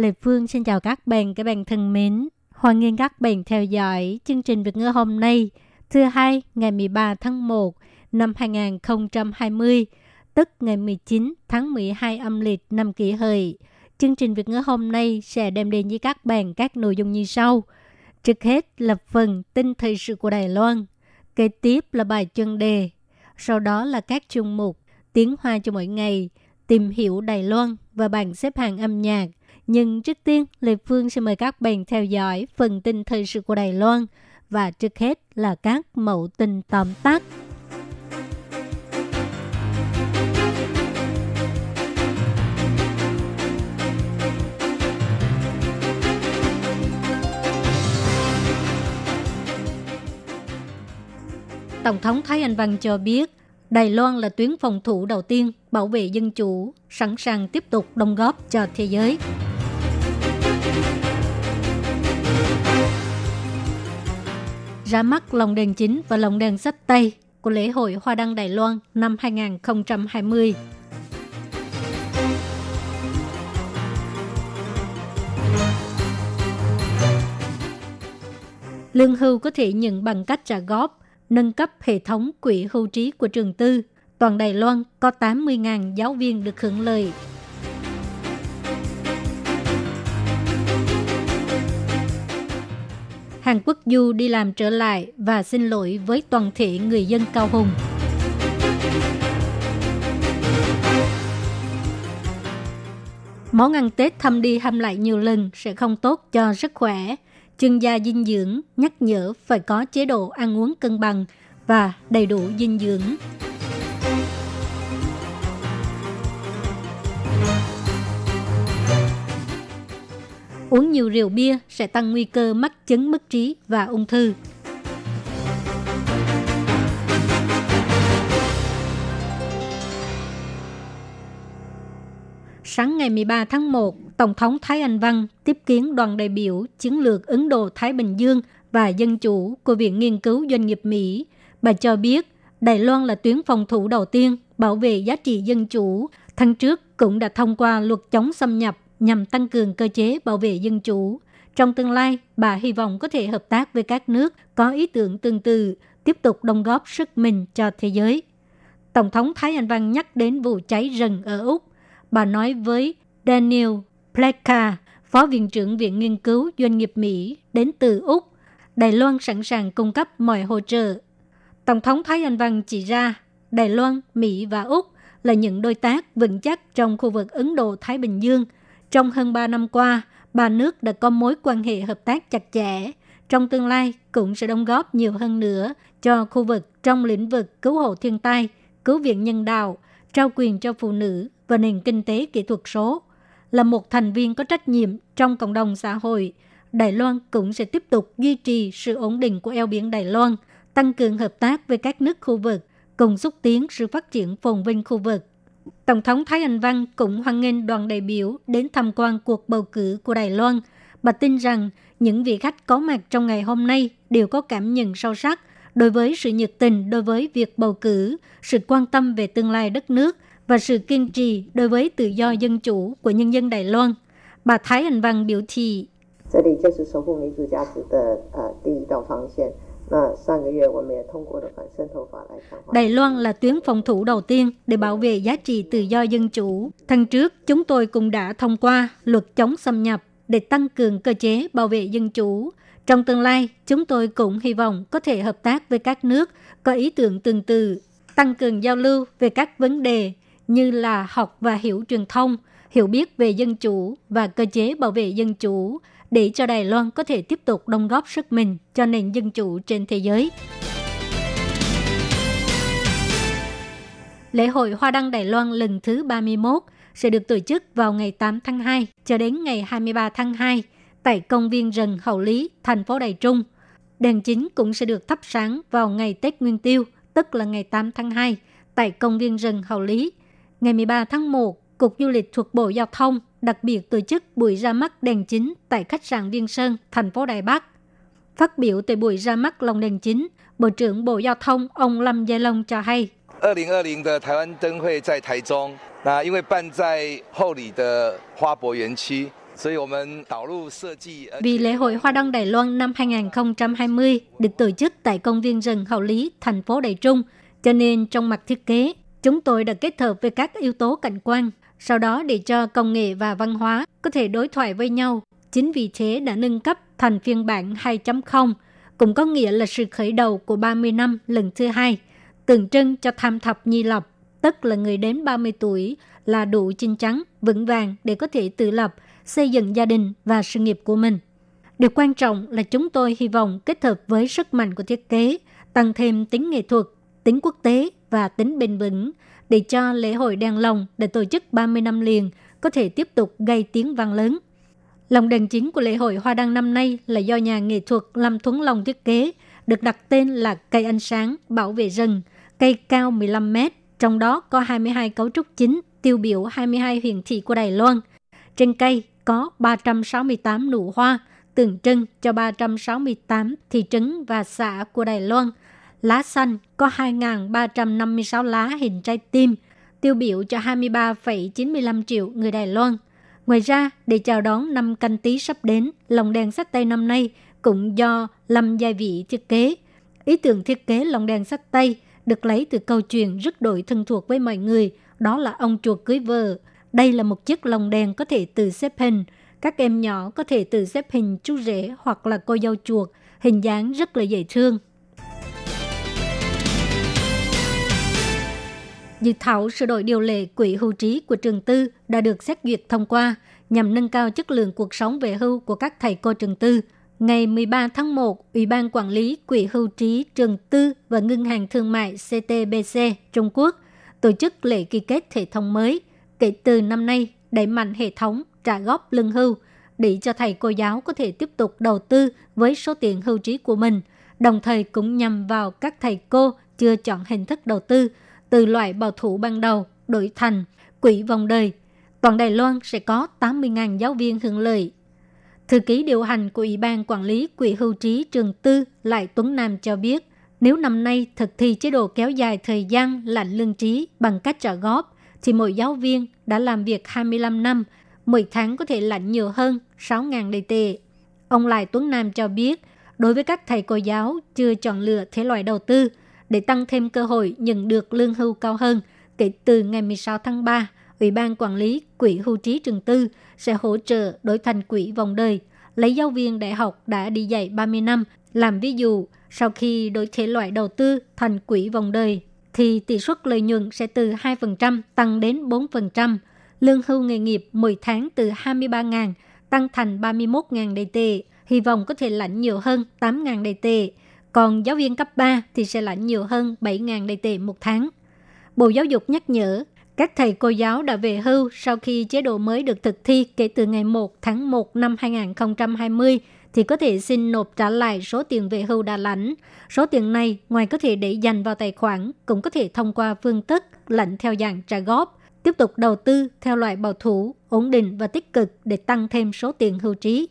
Lê Phương xin chào các bạn, các bạn thân mến. Hoan nghênh các bạn theo dõi chương trình Việt ngữ hôm nay, thứ hai ngày 13 tháng 1 năm 2020, tức ngày 19 tháng 12 âm lịch năm kỷ hợi. Chương trình Việt ngữ hôm nay sẽ đem đến với các bạn các nội dung như sau. Trước hết là phần tin thời sự của Đài Loan, kế tiếp là bài chân đề, sau đó là các chương mục tiếng hoa cho mỗi ngày, tìm hiểu Đài Loan và bảng xếp hạng âm nhạc. Nhưng trước tiên, Lê Phương sẽ mời các bạn theo dõi phần tin thời sự của Đài Loan và trước hết là các mẫu tin tóm tắt. Tổng thống Thái Anh Văn cho biết, Đài Loan là tuyến phòng thủ đầu tiên bảo vệ dân chủ, sẵn sàng tiếp tục đóng góp cho thế giới. Ra mắt lồng đèn chính và lồng đèn sách tây của lễ hội Hoa đăng Đài Loan năm 2020. Lương hưu có thể nhận bằng cách trả góp, nâng cấp hệ thống quỹ hưu trí của trường tư. Toàn Đài Loan có 80.000 giáo viên được hưởng lợi. Hàn Quốc Du đi làm trở lại và xin lỗi với toàn thể người dân Cao Hùng. Món ăn Tết thăm đi thăm lại nhiều lần sẽ không tốt cho sức khỏe. Chuyên gia dinh dưỡng nhắc nhở phải có chế độ ăn uống cân bằng và đầy đủ dinh dưỡng. Uống nhiều rượu bia sẽ tăng nguy cơ mắc chứng mất trí và ung thư. Sáng ngày 13 tháng 1, Tổng thống Thái Anh Văn tiếp kiến đoàn đại biểu chiến lược Ấn Độ-Thái Bình Dương và Dân Chủ của Viện Nghiên cứu Doanh nghiệp Mỹ. Bà cho biết Đài Loan là tuyến phòng thủ đầu tiên bảo vệ giá trị dân chủ. Tháng trước cũng đã thông qua luật chống xâm nhập nhằm tăng cường cơ chế bảo vệ dân chủ. Trong tương lai, bà hy vọng có thể hợp tác với các nước có ý tưởng tương tự, tiếp tục đóng góp sức mình cho thế giới. Tổng thống Thái Anh Văn nhắc đến vụ cháy rừng ở Úc. Bà nói với Daniel Pleka, Phó Viện trưởng Viện Nghiên cứu Doanh nghiệp Mỹ đến từ Úc, Đài Loan sẵn sàng cung cấp mọi hỗ trợ. Tổng thống Thái Anh Văn chỉ ra, Đài Loan, Mỹ và Úc là những đối tác vững chắc trong khu vực Ấn Độ-Thái Bình Dương. Trong hơn 3 năm qua, ba nước đã có mối quan hệ hợp tác chặt chẽ. Trong tương lai cũng sẽ đóng góp nhiều hơn nữa cho khu vực trong lĩnh vực cứu hộ thiên tai, cứu viện nhân đạo, trao quyền cho phụ nữ và nền kinh tế kỹ thuật số. Là một thành viên có trách nhiệm trong cộng đồng xã hội, Đài Loan cũng sẽ tiếp tục duy trì sự ổn định của eo biển Đài Loan, tăng cường hợp tác với các nước khu vực, cùng xúc tiến sự phát triển phồn vinh khu vực. Tổng thống Thái Anh Văn cũng hoan nghênh đoàn đại biểu đến tham quan cuộc bầu cử của Đài Loan. Bà tin rằng những vị khách có mặt trong ngày hôm nay đều có cảm nhận sâu sắc đối với sự nhiệt tình đối với việc bầu cử, sự quan tâm về tương lai đất nước và sự kiên trì đối với tự do dân chủ của nhân dân Đài Loan. Bà Thái Anh Văn biểu thị, 这里 Đài Loan là tuyến phòng thủ đầu tiên để bảo vệ giá trị tự do dân chủ. Tháng trước, chúng tôi cũng đã thông qua luật chống xâm nhập để tăng cường cơ chế bảo vệ dân chủ. Trong tương lai, chúng tôi cũng hy vọng có thể hợp tác với các nước có ý tưởng tương tự, tăng cường giao lưu về các vấn đề như là học và hiểu truyền thông, hiểu biết về dân chủ và cơ chế bảo vệ dân chủ, để cho Đài Loan có thể tiếp tục đóng góp sức mình cho nền dân chủ trên thế giới. Lễ hội Hoa đăng Đài Loan lần thứ 31 sẽ được tổ chức vào ngày 8 tháng 2 cho đến ngày 23 tháng 2 tại công viên rừng Hậu Lý, thành phố Đài Trung. Đèn chính cũng sẽ được thắp sáng vào ngày Tết Nguyên Tiêu, tức là ngày 8 tháng 2, tại công viên rừng Hậu Lý. Ngày 13 tháng 1, Cục Du lịch thuộc Bộ Giao thông đặc biệt tổ chức buổi ra mắt đèn chính tại khách sạn Viên Sơn, thành phố Đài Bắc. Phát biểu tại buổi ra mắt lồng đèn chính, Bộ trưởng Bộ Giao thông ông Lâm Gia Long cho hay. 2020的台湾灯会在台中，那因为办在后里的花博园区，所以我们导入设计。 Vì lễ hội Hoa Đăng Đài Loan năm 2020 được tổ chức tại công viên rừng Hậu Lý, thành phố Đài Trung, cho nên trong mặt thiết kế, chúng tôi đã kết hợp với các yếu tố cảnh quan, sau đó để cho công nghệ và văn hóa có thể đối thoại với nhau. Chính vì thế đã nâng cấp thành phiên bản 2.0, cũng có nghĩa là sự khởi đầu của 30 năm lần thứ hai, tượng trưng cho tham thập nhi lập, tức là người đến 30 tuổi là đủ chín chắn, vững vàng để có thể tự lập, xây dựng gia đình và sự nghiệp của mình. Điều quan trọng là chúng tôi hy vọng kết hợp với sức mạnh của thiết kế, tăng thêm tính nghệ thuật, tính quốc tế và tính bền vững để cho lễ hội đèn lồng đã tổ chức 30 năm liền có thể tiếp tục gây tiếng vang lớn. Lồng đèn chính của lễ hội Hoa Đăng năm nay là do nhà nghệ thuật Lâm Thuấn Long thiết kế, được đặt tên là cây ánh sáng bảo vệ rừng, cây cao 15 mét, trong đó có 22 cấu trúc chính tiêu biểu 22 huyện thị của Đài Loan. Trên cây có 368 nụ hoa, tượng trưng cho 368 thị trấn và xã của Đài Loan. Lá xanh có 2.356 lá hình trái tim, tiêu biểu cho 23,95 triệu người Đài Loan. Ngoài ra, để chào đón năm canh tí sắp đến, lồng đèn sách tay năm nay cũng do Lâm Gia Vị thiết kế. Ý tưởng thiết kế lồng đèn sách tay được lấy từ câu chuyện rất đổi thân thuộc với mọi người, đó là ông chuột cưới vợ. Đây là một chiếc lồng đèn có thể tự xếp hình. Các em nhỏ có thể tự xếp hình chú rể hoặc là cô dâu chuột, hình dáng rất là dễ thương. Dự thảo sửa đổi điều lệ quỹ hưu trí của trường tư đã được xét duyệt thông qua nhằm nâng cao chất lượng cuộc sống về hưu của các thầy cô trường tư. Ngày 13 tháng 1, Ủy ban Quản lý Quỹ hưu trí trường tư và Ngân hàng Thương mại CTBC Trung Quốc tổ chức lễ ký kết hệ thống mới. Kể từ năm nay, đẩy mạnh hệ thống trả góp lương hưu để cho thầy cô giáo có thể tiếp tục đầu tư với số tiền hưu trí của mình, đồng thời cũng nhằm vào các thầy cô chưa chọn hình thức đầu tư từ loại bảo thủ ban đầu đổi thành quỹ vòng đời. Toàn Đài Loan sẽ có 80.000 giáo viên hưởng lợi. Thư ký điều hành của Ủy ban Quản lý Quỹ hưu trí trường tư Lại Tuấn Nam cho biết, nếu năm nay thực thi chế độ kéo dài thời gian lãnh lương trí bằng cách trả góp, thì mỗi giáo viên đã làm việc 25 năm, mỗi tháng có thể lãnh nhiều hơn 6.000 đầy tệ. Ông Lại Tuấn Nam cho biết, đối với các thầy cô giáo chưa chọn lựa thể loại đầu tư, để tăng thêm cơ hội nhận được lương hưu cao hơn, kể từ ngày 16 tháng 3, Ủy ban Quản lý Quỹ hưu trí trường tư sẽ hỗ trợ đổi thành quỹ vòng đời, lấy giáo viên đại học đã đi dạy 30 năm làm ví dụ, sau khi đổi thể loại đầu tư thành quỹ vòng đời, thì tỷ suất lợi nhuận sẽ từ 2% tăng đến 4%. Lương hưu nghề nghiệp mỗi tháng từ 23.000 tăng thành 31.000 đầy tệ, hy vọng có thể lãnh nhiều hơn 8.000 đầy tệ. Còn giáo viên cấp 3 thì sẽ lãnh nhiều hơn 7.000 đầy tệ một tháng. Bộ Giáo dục nhắc nhở, các thầy cô giáo đã về hưu sau khi chế độ mới được thực thi kể từ ngày 1 tháng 1 năm 2020 thì có thể xin nộp trả lại số tiền về hưu đã lãnh. Số tiền này ngoài có thể để dành vào tài khoản, cũng có thể thông qua phương thức lãnh theo dạng trả góp, tiếp tục đầu tư theo loại bảo thủ, ổn định và tích cực để tăng thêm số tiền hưu trí.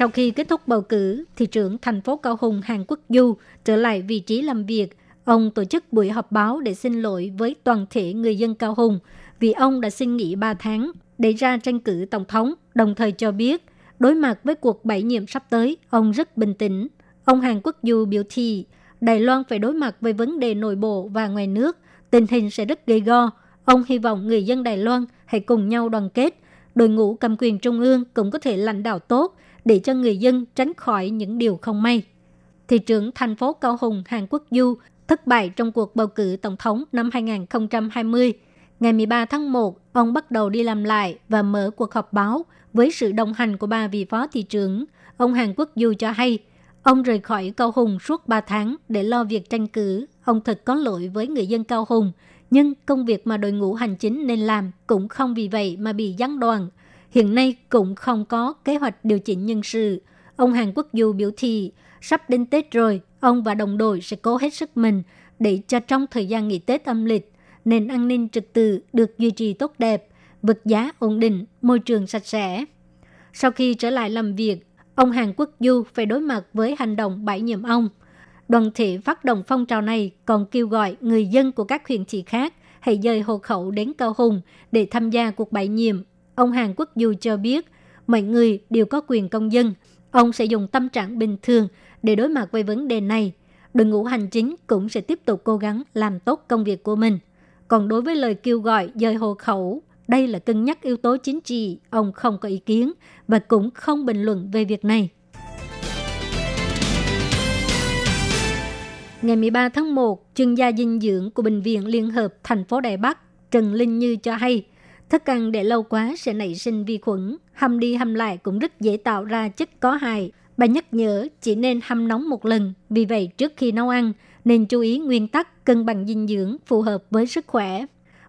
Sau khi kết thúc bầu cử, thị trưởng thành phố Cao Hùng Hàn Quốc Du trở lại vị trí làm việc. Ông tổ chức buổi họp báo để xin lỗi với toàn thể người dân Cao Hùng vì ông đã xin nghỉ 3 tháng để ra tranh cử tổng thống, đồng thời cho biết đối mặt với cuộc bãi nhiệm sắp tới, ông rất bình tĩnh. Ông Hàn Quốc Du biểu thị Đài Loan phải đối mặt với vấn đề nội bộ và ngoài nước, tình hình sẽ rất gây go. Ông hy vọng người dân Đài Loan hãy cùng nhau đoàn kết, đội ngũ cầm quyền trung ương cũng có thể lãnh đạo tốt để cho người dân tránh khỏi những điều không may. Thị trưởng thành phố Cao Hùng Hàn Quốc Du thất bại trong cuộc bầu cử tổng thống năm 2020. Ngày 13 tháng 1, ông bắt đầu đi làm lại và mở cuộc họp báo với sự đồng hành của ba vị phó thị trưởng. Ông Hàn Quốc Du cho hay, Ông rời khỏi Cao Hùng suốt 3 tháng để lo việc tranh cử. Ông thật có lỗi với người dân Cao Hùng, nhưng công việc mà đội ngũ hành chính nên làm cũng không vì vậy mà bị gián đoạn. Hiện nay cũng không có kế hoạch điều chỉnh nhân sự. Ông Hàn Quốc Du biểu thị, sắp đến Tết rồi, ông và đồng đội sẽ cố hết sức mình để cho trong thời gian nghỉ Tết âm lịch, nền an ninh trật tự được duy trì tốt đẹp, vật giá ổn định, môi trường sạch sẽ. Sau khi trở lại làm việc, ông Hàn Quốc Du phải đối mặt với hành động bãi nhiệm ông. Đoàn thể phát động phong trào này còn kêu gọi người dân của các huyện thị khác hãy dời hộ khẩu đến Cao Hùng để tham gia cuộc bãi nhiệm. Ông Hàn Quốc Du cho biết, mọi người đều có quyền công dân. Ông sẽ dùng tâm trạng bình thường để đối mặt với vấn đề này. Đội ngũ hành chính cũng sẽ tiếp tục cố gắng làm tốt công việc của mình. Còn đối với lời kêu gọi dời hộ khẩu, đây là cân nhắc yếu tố chính trị, ông không có ý kiến và cũng không bình luận về việc này. Ngày 13 tháng 1, chuyên gia dinh dưỡng của Bệnh viện Liên hợp thành phố Đài Bắc Trần Linh Như cho hay, thức ăn để lâu quá sẽ nảy sinh vi khuẩn, hâm đi hâm lại cũng rất dễ tạo ra chất có hại. Bà nhắc nhở chỉ nên hâm nóng một lần, vì vậy trước khi nấu ăn, nên chú ý nguyên tắc cân bằng dinh dưỡng phù hợp với sức khỏe.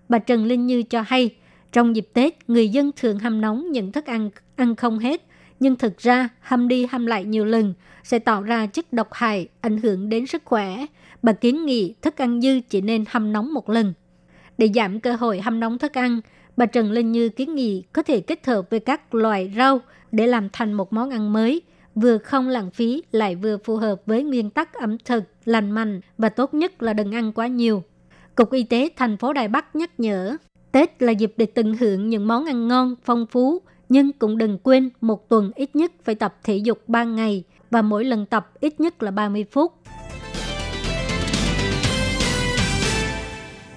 Bà Trần Linh Như cho hay, trong dịp Tết, người dân thường hâm nóng những thức ăn ăn không hết, nhưng thực ra hâm đi hâm lại nhiều lần sẽ tạo ra chất độc hại, ảnh hưởng đến sức khỏe. Bà kiến nghị thức ăn dư chỉ nên hâm nóng một lần. Để giảm cơ hội hâm nóng thức ăn, bà Trần Linh Như kiến nghị có thể kết hợp với các loại rau để làm thành một món ăn mới, vừa không lãng phí lại vừa phù hợp với nguyên tắc ẩm thực, lành mạnh và tốt nhất là đừng ăn quá nhiều. Cục Y tế thành phố Đài Bắc nhắc nhở, Tết là dịp để tận hưởng những món ăn ngon, phong phú, nhưng cũng đừng quên một tuần ít nhất phải tập thể dục 3 ngày và mỗi lần tập ít nhất là 30 phút.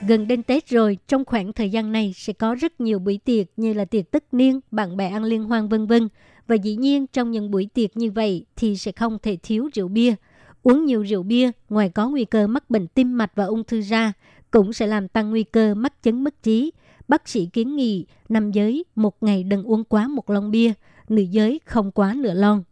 Gần đến Tết rồi, trong khoảng thời gian này sẽ có rất nhiều buổi tiệc như là tiệc tất niên, bạn bè ăn liên hoan vân vân. Và dĩ nhiên trong những buổi tiệc như vậy thì sẽ không thể thiếu rượu bia. Uống nhiều rượu bia, ngoài có nguy cơ mắc bệnh tim mạch và ung thư ra, cũng sẽ làm tăng nguy cơ mắc chứng mất trí. Bác sĩ kiến nghị nam giới một ngày đừng uống quá một lon bia, nữ giới không quá nửa lon.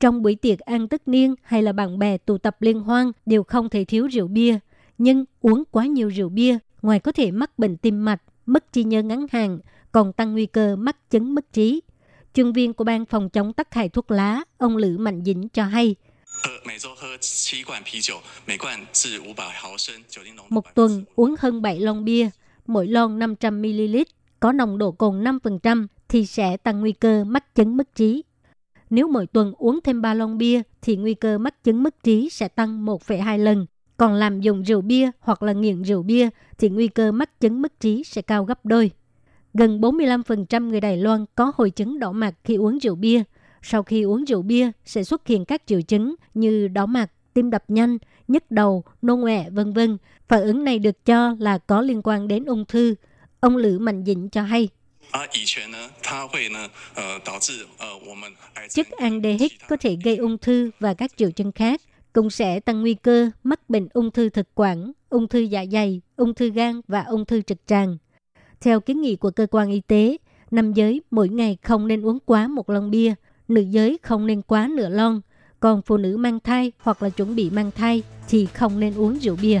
Trong buổi tiệc ăn tất niên hay là bạn bè tụ tập liên hoan đều không thể thiếu rượu bia. Nhưng uống quá nhiều rượu bia, ngoài có thể mắc bệnh tim mạch, mất trí nhớ ngắn hạn, còn tăng nguy cơ mắc chứng mất trí. Chuyên viên của ban phòng chống tắc hại thuốc lá, ông Lữ Mạnh Dĩnh cho hay, một tuần uống hơn 7 lon bia, mỗi lon 500ml, có nồng độ cồn 5% thì sẽ tăng nguy cơ mắc chứng mất trí. Nếu mỗi tuần uống thêm 3 lon bia thì nguy cơ mắc chứng mất trí sẽ tăng 1,2 lần. Còn làm dùng rượu bia hoặc là nghiện rượu bia thì nguy cơ mắc chứng mất trí sẽ cao gấp đôi. Gần 45% người Đài Loan có hội chứng đỏ mặt khi uống rượu bia. Sau khi uống rượu bia sẽ xuất hiện các triệu chứng như đỏ mặt, tim đập nhanh, nhức đầu, nôn ọe, vân vân. Phản ứng này được cho là có liên quan đến ung thư. Ông Lữ Mạnh Dĩnh cho hay. Chất aldehyde có thể gây ung thư và các triệu chứng khác, cũng sẽ tăng nguy cơ mắc bệnh ung thư thực quản, ung thư dạ dày, ung thư gan và ung thư trực tràng. Theo kiến nghị của cơ quan y tế, nam giới mỗi ngày không nên uống quá một lon bia, nữ giới không nên quá nửa lon, còn phụ nữ mang thai hoặc là chuẩn bị mang thai thì không nên uống rượu bia.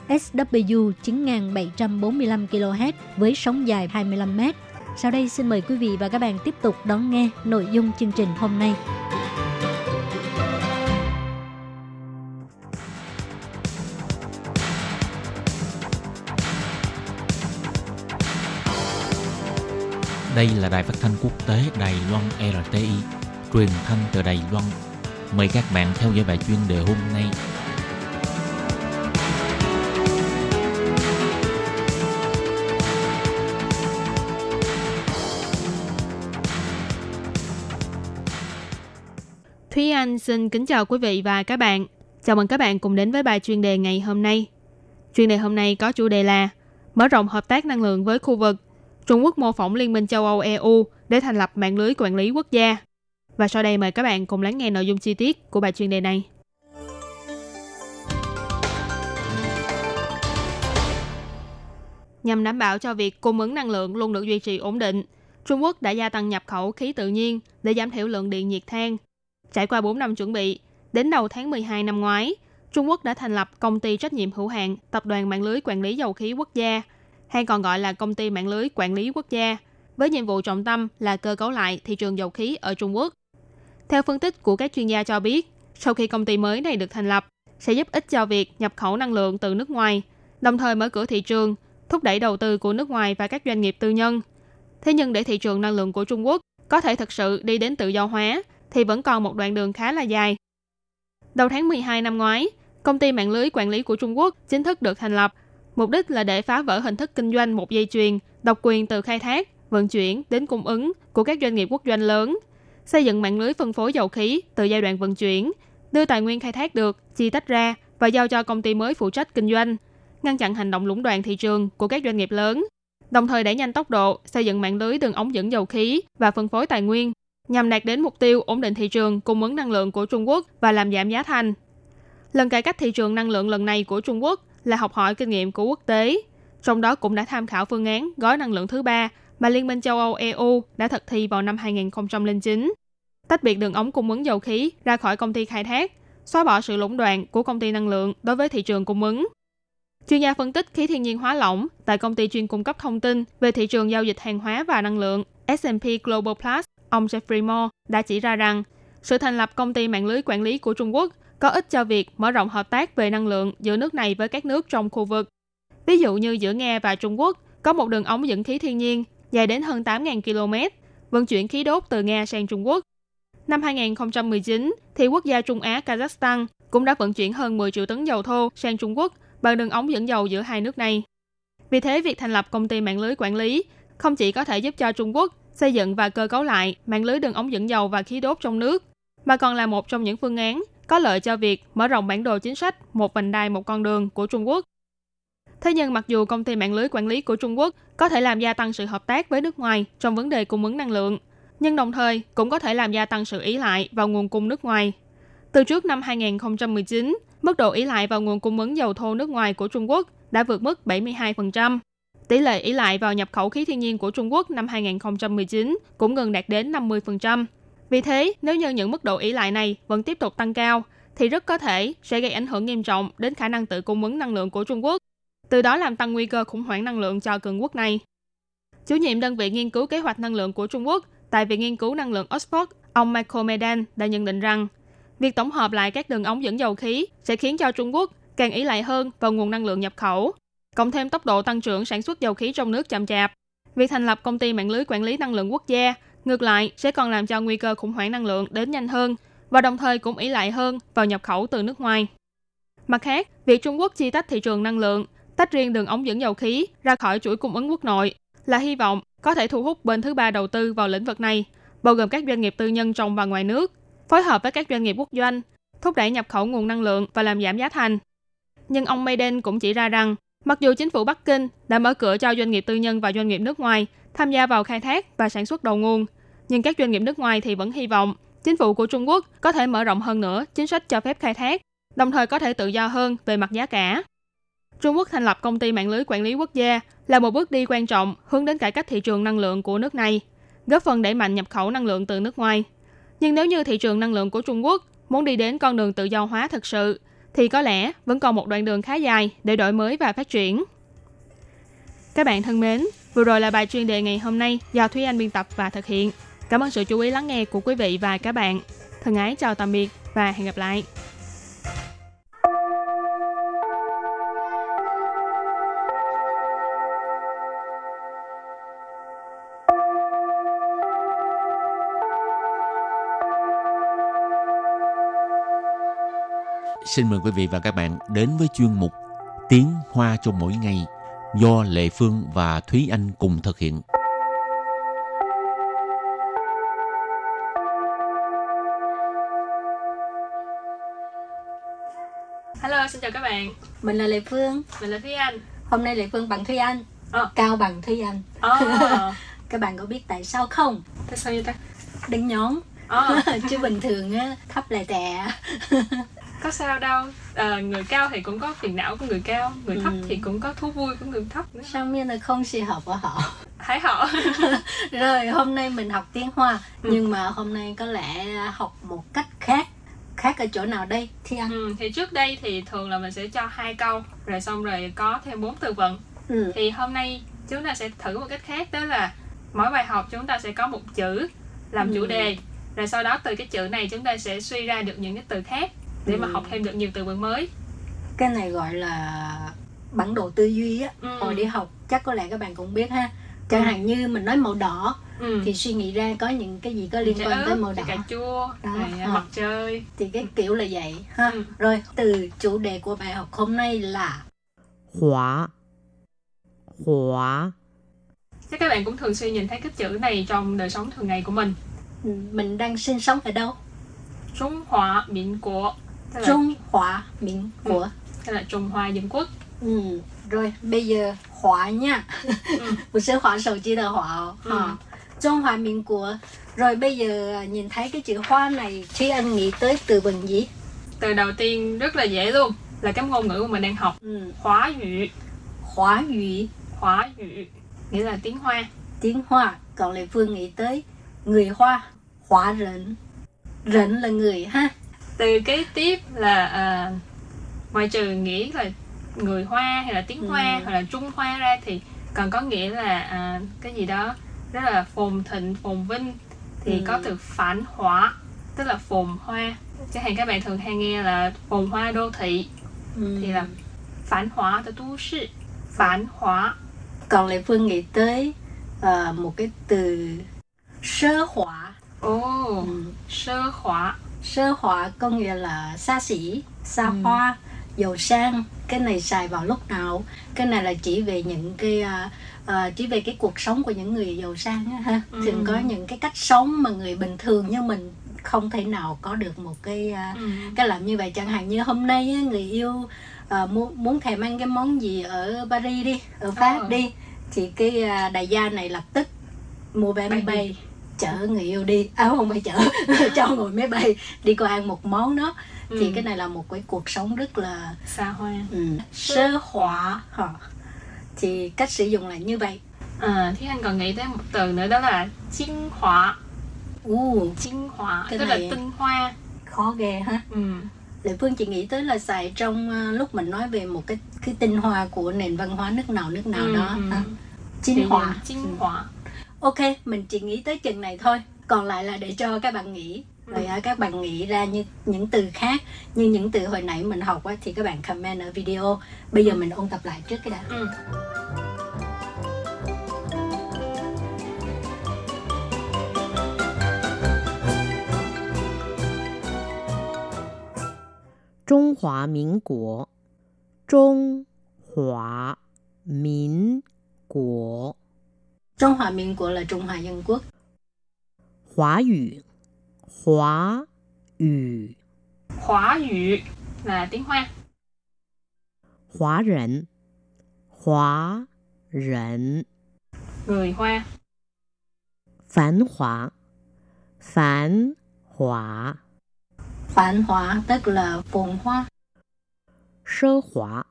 SW 9745 kHz với sóng dài 25 m. Sau đây xin mời quý vị và các bạn tiếp tục đón nghe nội dung chương trình hôm nay. Đây là đài phát thanh quốc tế Đài Loan RTI, truyền thanh từ Đài Loan. Mời các bạn theo dõi bài chuyên đề hôm nay. Anh xin kính chào quý vị và các bạn. Chào mừng các bạn cùng đến với bài chuyên đề ngày hôm nay. Chuyên đề hôm nay có chủ đề là mở rộng hợp tác năng lượng với khu vực. Trung Quốc mô phỏng Liên minh châu Âu EU để thành lập mạng lưới quản lý quốc gia. Và sau đây mời các bạn cùng lắng nghe nội dung chi tiết của bài chuyên đề này. Nhằm đảm bảo cho việc cung ứng năng lượng luôn được duy trì ổn định, Trung Quốc đã gia tăng nhập khẩu khí tự nhiên để giảm thiểu lượng điện nhiệt than. Trải qua 4 năm chuẩn bị, đến đầu tháng 12 năm ngoái, Trung Quốc đã thành lập công ty trách nhiệm hữu hạn Tập đoàn Mạng lưới Quản lý Dầu khí Quốc gia, hay còn gọi là Công ty Mạng lưới Quản lý Quốc gia, với nhiệm vụ trọng tâm là cơ cấu lại thị trường dầu khí ở Trung Quốc. Theo phân tích của các chuyên gia cho biết, sau khi công ty mới này được thành lập, sẽ giúp ích cho việc nhập khẩu năng lượng từ nước ngoài, đồng thời mở cửa thị trường, thúc đẩy đầu tư của nước ngoài và các doanh nghiệp tư nhân. Thế nhưng để thị trường năng lượng của Trung Quốc có thể thực sự đi đến tự do hóa, thì vẫn còn một đoạn đường khá là dài. Đầu tháng 12 năm ngoái, công ty mạng lưới quản lý của Trung Quốc chính thức được thành lập. Mục đích là để phá vỡ hình thức kinh doanh một dây chuyền, độc quyền từ khai thác, vận chuyển đến cung ứng của các doanh nghiệp quốc doanh lớn, xây dựng mạng lưới phân phối dầu khí từ giai đoạn vận chuyển, đưa tài nguyên khai thác được, chia tách ra và giao cho công ty mới phụ trách kinh doanh, ngăn chặn hành động lũng đoạn thị trường của các doanh nghiệp lớn, đồng thời đẩy nhanh tốc độ xây dựng mạng lưới đường ống dẫn dầu khí và phân phối tài nguyên nhằm đạt đến mục tiêu ổn định thị trường cung ứng năng lượng của Trung Quốc và làm giảm giá thành. Lần cải cách thị trường năng lượng lần này của Trung Quốc là học hỏi kinh nghiệm của quốc tế, trong đó cũng đã tham khảo phương án gói năng lượng thứ ba mà Liên minh châu Âu EU đã thực thi vào năm 2009, tách biệt đường ống cung ứng dầu khí ra khỏi công ty khai thác, xóa bỏ sự lũng đoạn của công ty năng lượng đối với thị trường cung ứng. Chuyên gia phân tích khí thiên nhiên hóa lỏng tại công ty chuyên cung cấp thông tin về thị trường giao dịch hàng hóa và năng lượng S&P Global Plus ông Jeffrey Moore đã chỉ ra rằng sự thành lập công ty mạng lưới quản lý của Trung Quốc có ích cho việc mở rộng hợp tác về năng lượng giữa nước này với các nước trong khu vực. Ví dụ như giữa Nga và Trung Quốc có một đường ống dẫn khí thiên nhiên dài đến hơn 8.000 km, vận chuyển khí đốt từ Nga sang Trung Quốc. Năm 2019, thì quốc gia Trung Á Kazakhstan cũng đã vận chuyển hơn 10 triệu tấn dầu thô sang Trung Quốc bằng đường ống dẫn dầu giữa hai nước này. Vì thế, việc thành lập công ty mạng lưới quản lý không chỉ có thể giúp cho Trung Quốc xây dựng và cơ cấu lại mạng lưới đường ống dẫn dầu và khí đốt trong nước, mà còn là một trong những phương án có lợi cho việc mở rộng bản đồ chính sách một vành đai một con đường của Trung Quốc. Thế nhưng mặc dù công ty mạng lưới quản lý của Trung Quốc có thể làm gia tăng sự hợp tác với nước ngoài trong vấn đề cung ứng năng lượng, nhưng đồng thời cũng có thể làm gia tăng sự ý lại vào nguồn cung nước ngoài. Từ trước năm 2019, mức độ ý lại vào nguồn cung ứng dầu thô nước ngoài của Trung Quốc đã vượt mức 72%. Tỷ lệ ý lại vào nhập khẩu khí thiên nhiên của Trung Quốc năm 2019 cũng gần đạt đến 50%. Vì thế, nếu như những mức độ ý lại này vẫn tiếp tục tăng cao, thì rất có thể sẽ gây ảnh hưởng nghiêm trọng đến khả năng tự cung ứng năng lượng của Trung Quốc, từ đó làm tăng nguy cơ khủng hoảng năng lượng cho cường quốc này. Chủ nhiệm đơn vị nghiên cứu kế hoạch năng lượng của Trung Quốc tại Viện Nghiên cứu Năng lượng Oxford, ông Michael Medan đã nhận định rằng, việc tổng hợp lại các đường ống dẫn dầu khí sẽ khiến cho Trung Quốc càng ý lại hơn vào nguồn năng lượng nhập khẩu, cộng thêm tốc độ tăng trưởng sản xuất dầu khí trong nước chậm chạp. Việc thành lập công ty mạng lưới quản lý năng lượng quốc gia ngược lại sẽ còn làm cho nguy cơ khủng hoảng năng lượng đến nhanh hơn và đồng thời cũng ý lại hơn vào nhập khẩu từ nước ngoài. Mặt khác, việc Trung Quốc chi tách thị trường năng lượng, tách riêng đường ống dẫn dầu khí ra khỏi chuỗi cung ứng quốc nội là hy vọng có thể thu hút bên thứ ba đầu tư vào lĩnh vực này, bao gồm các doanh nghiệp tư nhân trong và ngoài nước, phối hợp với các doanh nghiệp quốc doanh, thúc đẩy nhập khẩu nguồn năng lượng và làm giảm giá thành. Nhưng ông Mayden cũng chỉ ra rằng Mặc dù chính phủ Bắc Kinh đã mở cửa cho doanh nghiệp tư nhân và doanh nghiệp nước ngoài tham gia vào khai thác và sản xuất đầu nguồn, nhưng các doanh nghiệp nước ngoài thì vẫn hy vọng chính phủ của Trung Quốc có thể mở rộng hơn nữa chính sách cho phép khai thác, đồng thời có thể tự do hơn về mặt giá cả. Trung Quốc thành lập công ty mạng lưới quản lý quốc gia là một bước đi quan trọng hướng đến cải cách thị trường năng lượng của nước này, góp phần đẩy mạnh nhập khẩu năng lượng từ nước ngoài. Nhưng nếu như thị trường năng lượng của Trung Quốc muốn đi đến con đường tự do hóa thực sự, thì có lẽ vẫn còn một đoạn đường khá dài để đổi mới và phát triển. Các bạn thân mến, vừa rồi là bài chuyên đề ngày hôm nay do Thúy Anh biên tập và thực hiện. Cảm ơn sự chú ý lắng nghe của quý vị và các bạn. Thân ái chào tạm biệt và hẹn gặp lại. Xin mời quý vị và các bạn đến với chuyên mục Tiếng Hoa cho mỗi ngày do Lệ Phương và Thúy Anh cùng thực hiện. Hello, xin chào các bạn. Mình là Lệ Phương. Mình là Thúy Anh. Hôm nay Lệ Phương bằng Thúy Anh. Ờ. Cao bằng Thúy Anh. Oh, Các bạn có biết tại sao không? tại sao vậy ta? Đứng nhóm. Oh, Chứ bình thường á, thấp lại tè. có sao đâu. Ờ, người cao thì cũng có phiền não của người cao, người thấp Ừ. thì cũng có thú vui của người thấp nữa. Sao miên là không xì hợp của họ. Hãy họ. Rồi hôm nay mình học tiếng Hoa. Ừ. Nhưng mà hôm nay có lẽ học một cách khác. Khác ở chỗ nào đây? Thi Anh. ừ, thì trước đây thì thường là mình sẽ cho hai câu, rồi xong rồi có thêm bốn từ vựng. Ừ. Thì hôm nay chúng ta sẽ thử một cách khác đó là mỗi bài học chúng ta sẽ có một chữ làm chủ Ừ. đề. Rồi sau đó từ cái chữ này chúng ta sẽ suy ra được những cái từ khác để ừ. mà học thêm được nhiều từ vựng mới. Cái này gọi là bản đồ tư duy á. Ừ. hồi đi học chắc có lẽ các bạn cũng biết ha. Chẳng ừ. hạn như mình nói màu đỏ ừ. thì suy nghĩ ra có những cái gì có liên quan tới màu đỏ cà chua đó, này, ờ. mặt trời. Thì cái ừ. kiểu là vậy ha. Ừ. rồi từ chủ đề của bài học hôm nay là hỏa hỏa. chắc các bạn cũng thường xuyên nhìn thấy cái chữ này trong đời sống thường ngày của mình. Ừ, mình đang sinh sống ở đâu? Trung của. Trung Hoa Hoa 民 Quốc Tức là Trung Hoa Dân ừ, Quốc Ừ, rồi bây giờ Hoa nha ừ. Không phải hóa sầu chỉ là hóa oh. ừ. à, Trung Rồi bây giờ à, nhìn thấy cái chữ hoa này Thúy Anh nghĩ tới từ bằng gì? Từ đầu tiên rất là dễ luôn Là cái ngôn ngữ mà mình đang học ừ. Hóa ngữ Hoa ngữ Hoa ngữ Nghĩa là tiếng Hoa Tiếng Hoa Còn Lê Phương nghĩ tới người Hoa Hoa rỉnh Rỉnh là người ha từ kế tiếp là à, ngoài trừ nghĩa là người Hoa hay là tiếng Hoa Ừ. hoặc là Trung Hoa ra thì còn có nghĩa là à, cái gì đó rất là phồn thịnh, phồn vinh thì Ừ. có từ phản hóa tức là phồn hoa. Chẳng hạn các bạn thường hay nghe là phồn hoa đô thị ừ. thì là phản hóa từ 都市, phản hóa. còn Lệ Phương nghĩ tới ờ, một cái từ sơ hỏa Ồ, ừ. sơ hóa. Sơ hỏa có nghĩa là xa xỉ xa Ừ. hoa giàu sang cái này xài vào lúc nào cái này là chỉ về những cái à, chỉ về cái cuộc sống của những người giàu sang á, ha Ừ. thường có những cái cách sống mà người bình thường như mình không thể nào có được một cái à, Ừ. cái làm như vậy chẳng hạn như hôm nay á, người yêu à, muốn muốn thèm ăn cái món gì ở Paris đi ở Pháp Ờ. đi thì cái à, đại gia này lập tức mua vé máy Bay bay chở người yêu đi à không phải chở cho ngồi máy bay đi coi ăn một món đó thì Ừ. cái này là một cái cuộc sống rất là xa hoa. ừ, sơ hỏa hả? thì cách sử dụng là như vậy À, Thúy Anh còn nghĩ tới một từ nữa đó là chinh hóa. u Chinh hóa Cái tức này- là tinh hoa. khó ghê ha Ừ. Lệ Phương chỉ nghĩ tới là xài trong à, lúc mình nói về một cái cái tinh hoa của nền văn hóa nước nào nước nào Ừ, đó ừ. ha. Thì hòa. là Chinh hóa ok mình chỉ nghĩ tới chừng này thôi. Còn lại là để cho các bạn nghĩ. Rồi ừ. À, các bạn nghĩ ra như những từ khác. Như những từ hồi nãy mình học á, thì các bạn comment ở video. Bây giờ ừ. mình ôn tập lại trước cái đã. Ừ. Trung Hoa 民 Quốc Trung Quốc. Trung Hoa民Quốc là Trung Hoa Dân Quốc. 华语，华语， Hóa ngữ là tiếng Hoa. 华人，华人， Người Hoa. 繁华，繁华， Phản hóa tức là phồn hoa. 奢华，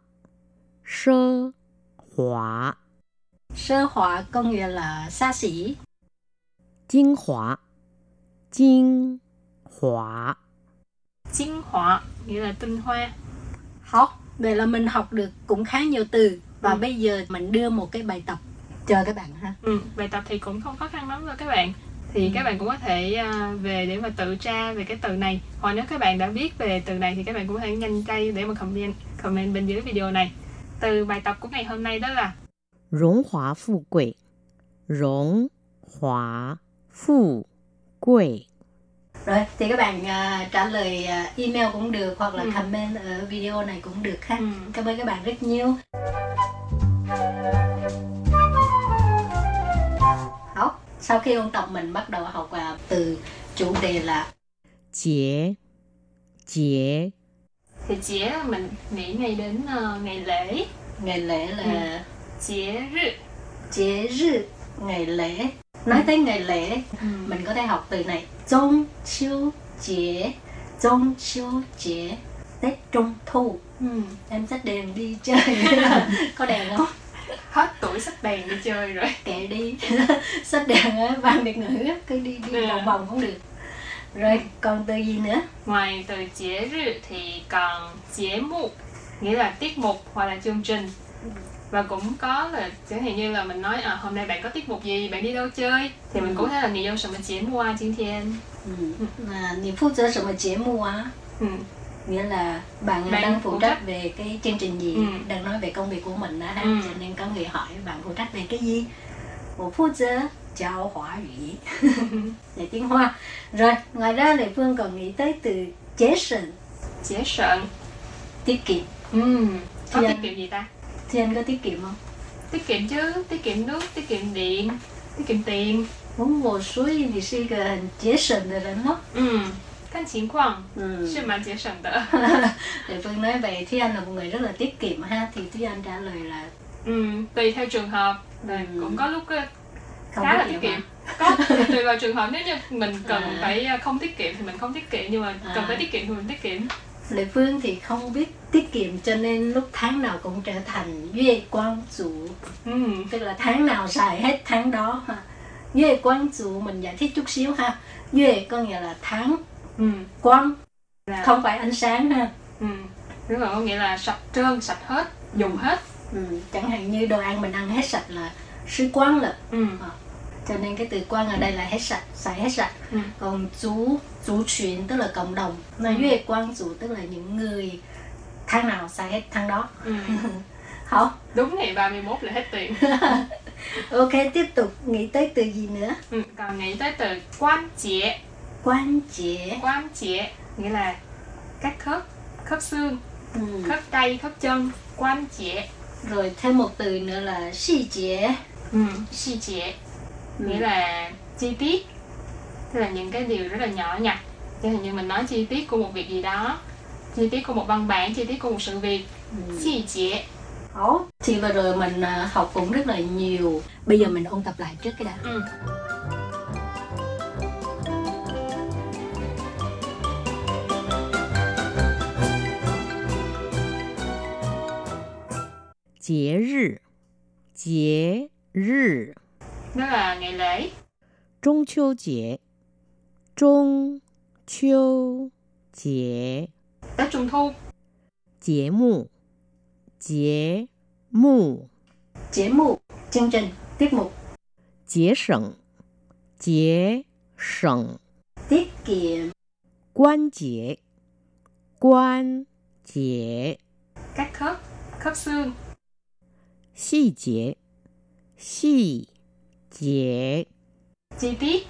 奢华， Sơ hóa có nghĩa là xa xỉ. 精华，精华， Chinh hóa nghĩa là tinh hoa. Học, vậy là mình học được cũng khá nhiều từ. và Ừ. bây giờ mình đưa một cái bài tập cho các bạn ha Ừ, bài tập thì cũng không khó khăn lắm đâu các bạn thì Ừ. các bạn cũng có thể à, về để mà tự tra về cái từ này hoặc nếu các bạn đã biết về từ này thì các bạn cũng có thể nhanh tay để mà comment comment bên dưới video này từ bài tập của ngày hôm nay đó là 荣华富贵，荣华富贵， rồi thì các bạn à, trả lời à, email cũng được hoặc là Ừ. comment ở video này cũng được ha Ừ. cảm ơn các bạn rất nhiều học sau khi ôn tập mình bắt đầu học à, từ chủ đề là 节节 thì chế là mình nghĩ ngay đến ờ, ngày lễ ngày lễ là chế rư chế rư ngày lễ. Nói tới ngày lễ ừ. mình có thể học từ này. Trung chiêu chế. Trung chiêu chế. Tết trung thu. Ừ. em xách đèn đi chơi. Có đèn không? Hết tuổi sách đèn đi chơi rồi. Kệ đi. Xách đèn á văn biệt ngữ á, cứ đi đi Ừ. vòng vòng cũng được. Rồi còn từ gì nữa? Ngoài từ chế rư thì còn chế mục nghĩa là tiết mục hoặc là chương trình và cũng có là chẳng hạn như là mình nói à, hôm nay bạn có tiết mục gì bạn đi đâu chơi thì mình cũng có thể là nghỉ yêu什么节目啊今天 ừ. à, 你负责什么节目啊 ừ. nghĩa là bạn, Bạn đang phụ phụ trách trách. về cái chương trình gì Ừ. đang nói về công việc của mình đó ha Ừ. cho nên có người hỏi bạn phụ trách về cái gì 我负责教华语 để tiếng hoa rồi ngoài ra lệ phương còn nghĩ tới từ chế sần chế sợn tiết kiệm ừ. có Thì tiết anh- kiệm gì ta thì anh có tiết kiệm không tiết kiệm chứ tiết kiệm nước tiết kiệm điện tiết kiệm tiền 嗯，我所以你是一个很节省的人咯。 ừ.看情况 Ừ. 是蛮节省的 Lệ Phương nói về Thúy Anh là một người rất là tiết kiệm ha thì Thúy Anh trả lời là ừ. tùy theo trường hợp Rồi Ừ. cũng có lúc ờ, không khá là tiết tiết kiệm kiệm à? có tùy vào trường hợp nếu như mình cần À. phải ờ, không tiết kiệm thì mình không tiết kiệm nhưng mà cần À. phải tiết kiệm thì mình tiết kiệm Lệ Phương thì không biết tiết kiệm cho nên lúc tháng nào cũng trở thành Duy Quang Chủ ừ. tức là tháng nào xài hết tháng đó ha. Duy Quang Chủ mình giải thích chút xíu ha. Duy có nghĩa là tháng, Ừ. quang Là, không phải ánh sáng ha. ừ. Đúng rồi, có nghĩa là sạch trơn, sạch hết, dùng hết Ừ. Chẳng hạn như đồ ăn mình ăn hết sạch là sư quang là ừ. Cho nên cái từ quang ở đây là hết sạch xài hết sạch Ừ. còn chú chú chuyển tức là cộng đồng mà Ừ. duy quang chủ tức là những người tháng nào xài hết tháng đó Ừ. học Đúng ngày 31 là hết tiền ok tiếp tục nghĩ tới từ gì nữa ừ. Còn nghĩ tới từ quan chế quan chế Quan chế nghĩa là các khớp khớp xương, ừ. khớp tay, khớp chân Quan chế rồi thêm một từ nữa là si chế ừ. Si chế ừ. nghĩa là chi tiết. Tức là những cái điều rất là nhỏ nhặt. Chẳng như mình nói chi tiết của một việc gì đó chi tiết của một văn bản chi tiết của một sự việc ừ. chi tiết. Ồ, thì vừa rồi mình à, học cũng rất là nhiều. Bây giờ mình ôn tập lại trước cái đã. Ừ. Chế rư Chế rư nó là ngày lễ. Trung chiêu dễ. Trung chiêu dễ. Tết Trung Thu. Dễ mù. Dễ mù. Dễ mù. Chương trình. Tiết mục. Dễ sẵn. Dễ sẵn. Tiết kiệm. Quan dễ. Quan dễ. Các khớp. Khớp xương. Xì dễ. Xì dễ. 节。chi tiết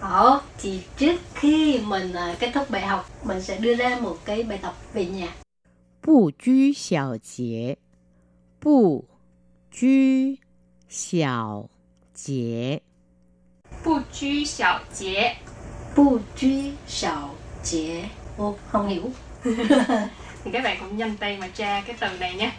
ờ, Ồ, thì trước khi mình à, kết thúc bài học, mình sẽ đưa ra một cái bài tập về nhà. Bù chú xào chế Bù chú xào chế Bù chú xào chế Bù chú xào chế Ô, không hiểu. thì các bạn cũng nhanh tay mà tra cái từ này nhé.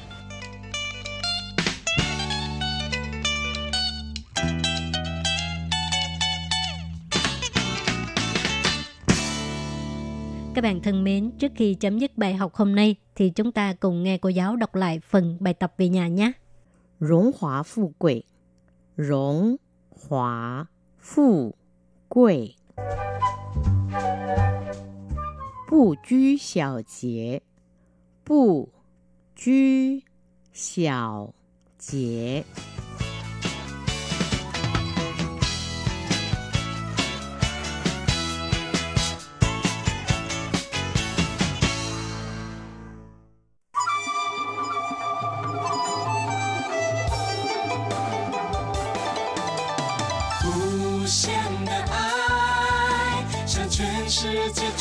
Các bạn thân mến, trước khi chấm dứt bài học hôm nay thì chúng ta cùng nghe cô giáo đọc lại phần bài tập về nhà nhé. Rống hóa phụ quỷ Rống hóa phụ quỷ Bù chú xào chế Bù chú xào chế 世界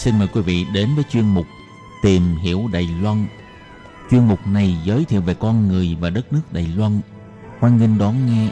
Xin mời quý vị đến với chuyên mục Tìm hiểu Đài Loan. Chuyên mục này giới thiệu về con người và đất nước Đài Loan. Hoan nghênh đón nghe.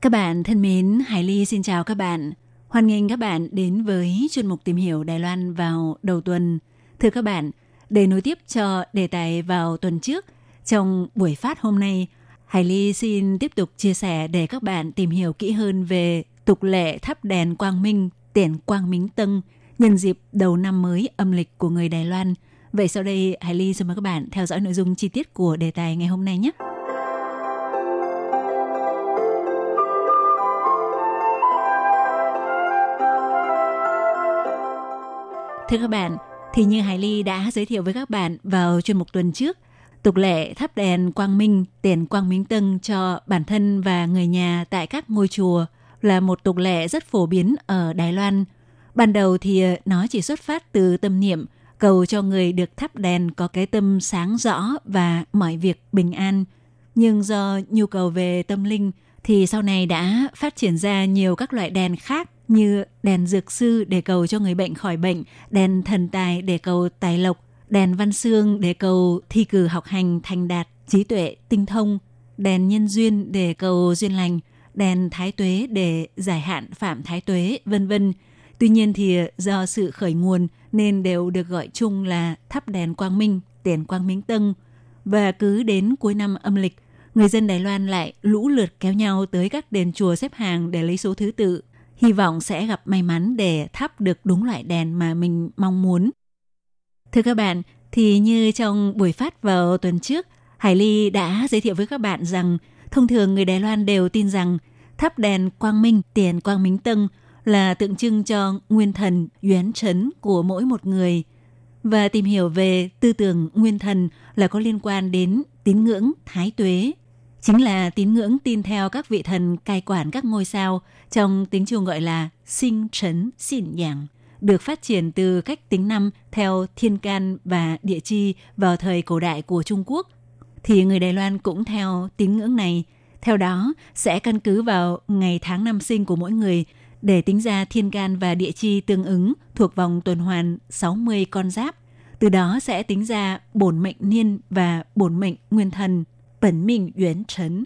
Các bạn thân mến, Hải Ly xin chào các bạn. Hoan nghênh các bạn đến với chuyên mục tìm hiểu Đài Loan vào đầu tuần. Thưa các bạn, để nối tiếp cho đề tài vào tuần trước, trong buổi phát hôm nay, Hải Ly xin tiếp tục chia sẻ để các bạn tìm hiểu kỹ hơn về tục lệ thắp đèn quang minh, tiền quang minh tân nhân dịp đầu năm mới âm lịch của người Đài Loan. Vậy sau đây, Hải Ly xin mời các bạn theo dõi nội dung chi tiết của đề tài ngày hôm nay nhé. Thưa các bạn, thì như Hải Ly đã giới thiệu với các bạn vào chuyên mục tuần trước, tục lệ thắp đèn quang minh, tiền quang minh tân cho bản thân và người nhà tại các ngôi chùa là một tục lệ rất phổ biến ở Đài Loan. Ban đầu thì ờ, nó chỉ xuất phát từ tâm niệm cầu cho người được thắp đèn có cái tâm sáng rõ và mọi việc bình an. Nhưng do nhu cầu về tâm linh thì sau này đã phát triển ra nhiều các loại đèn khác như đèn dược sư để cầu cho người bệnh khỏi bệnh, đèn thần tài để cầu tài lộc, đèn văn xương để cầu thi cử học hành thành đạt, trí tuệ, tinh thông, đèn nhân duyên để cầu duyên lành, đèn thái tuế để giải hạn phạm thái tuế, vân vân. Tuy nhiên thì do sự khởi nguồn nên đều được gọi chung là thắp đèn quang minh, tiền quang minh tân. Và cứ đến cuối năm âm lịch, người dân Đài Loan lại lũ lượt kéo nhau tới các đền chùa xếp hàng để lấy số thứ tự hy vọng sẽ gặp may mắn để thắp được đúng loại đèn mà mình mong muốn. Thưa các bạn, thì như trong buổi phát vào tuần trước, Hải Ly đã giới thiệu với các bạn rằng thông thường người Đài Loan đều tin rằng thắp đèn quang minh, tiền quang minh tân là tượng trưng cho nguyên thần, yuán trấn của mỗi một người. Và tìm hiểu về tư tưởng nguyên thần là có liên quan đến tín ngưỡng thái tuế, chính là tín ngưỡng tin theo các vị thần cai quản các ngôi sao, trong tiếng Trung gọi là sinh trấn xỉn giảng được phát triển từ cách tính năm theo thiên can và địa chi vào thời cổ đại của Trung Quốc. Thì người Đài Loan cũng theo tín ngưỡng này. Theo đó, sẽ căn cứ vào ngày tháng năm sinh của mỗi người để tính ra thiên can và địa chi tương ứng thuộc vòng tuần hoàn 60 con giáp. Từ đó sẽ tính ra bổn mệnh niên và bổn mệnh nguyên thần, bẩn mình uyển trấn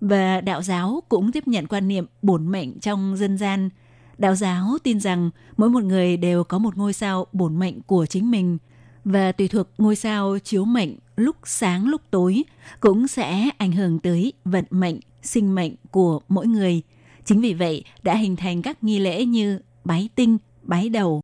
và đạo giáo cũng tiếp nhận quan niệm bổn mệnh trong dân gian. Đạo giáo tin rằng mỗi một người đều có một ngôi sao bổn mệnh của chính mình và tùy thuộc ngôi sao chiếu mệnh lúc sáng lúc tối cũng sẽ ảnh hưởng tới vận mệnh, sinh mệnh của mỗi người. Chính vì vậy đã hình thành các nghi lễ như bái tinh, bái đầu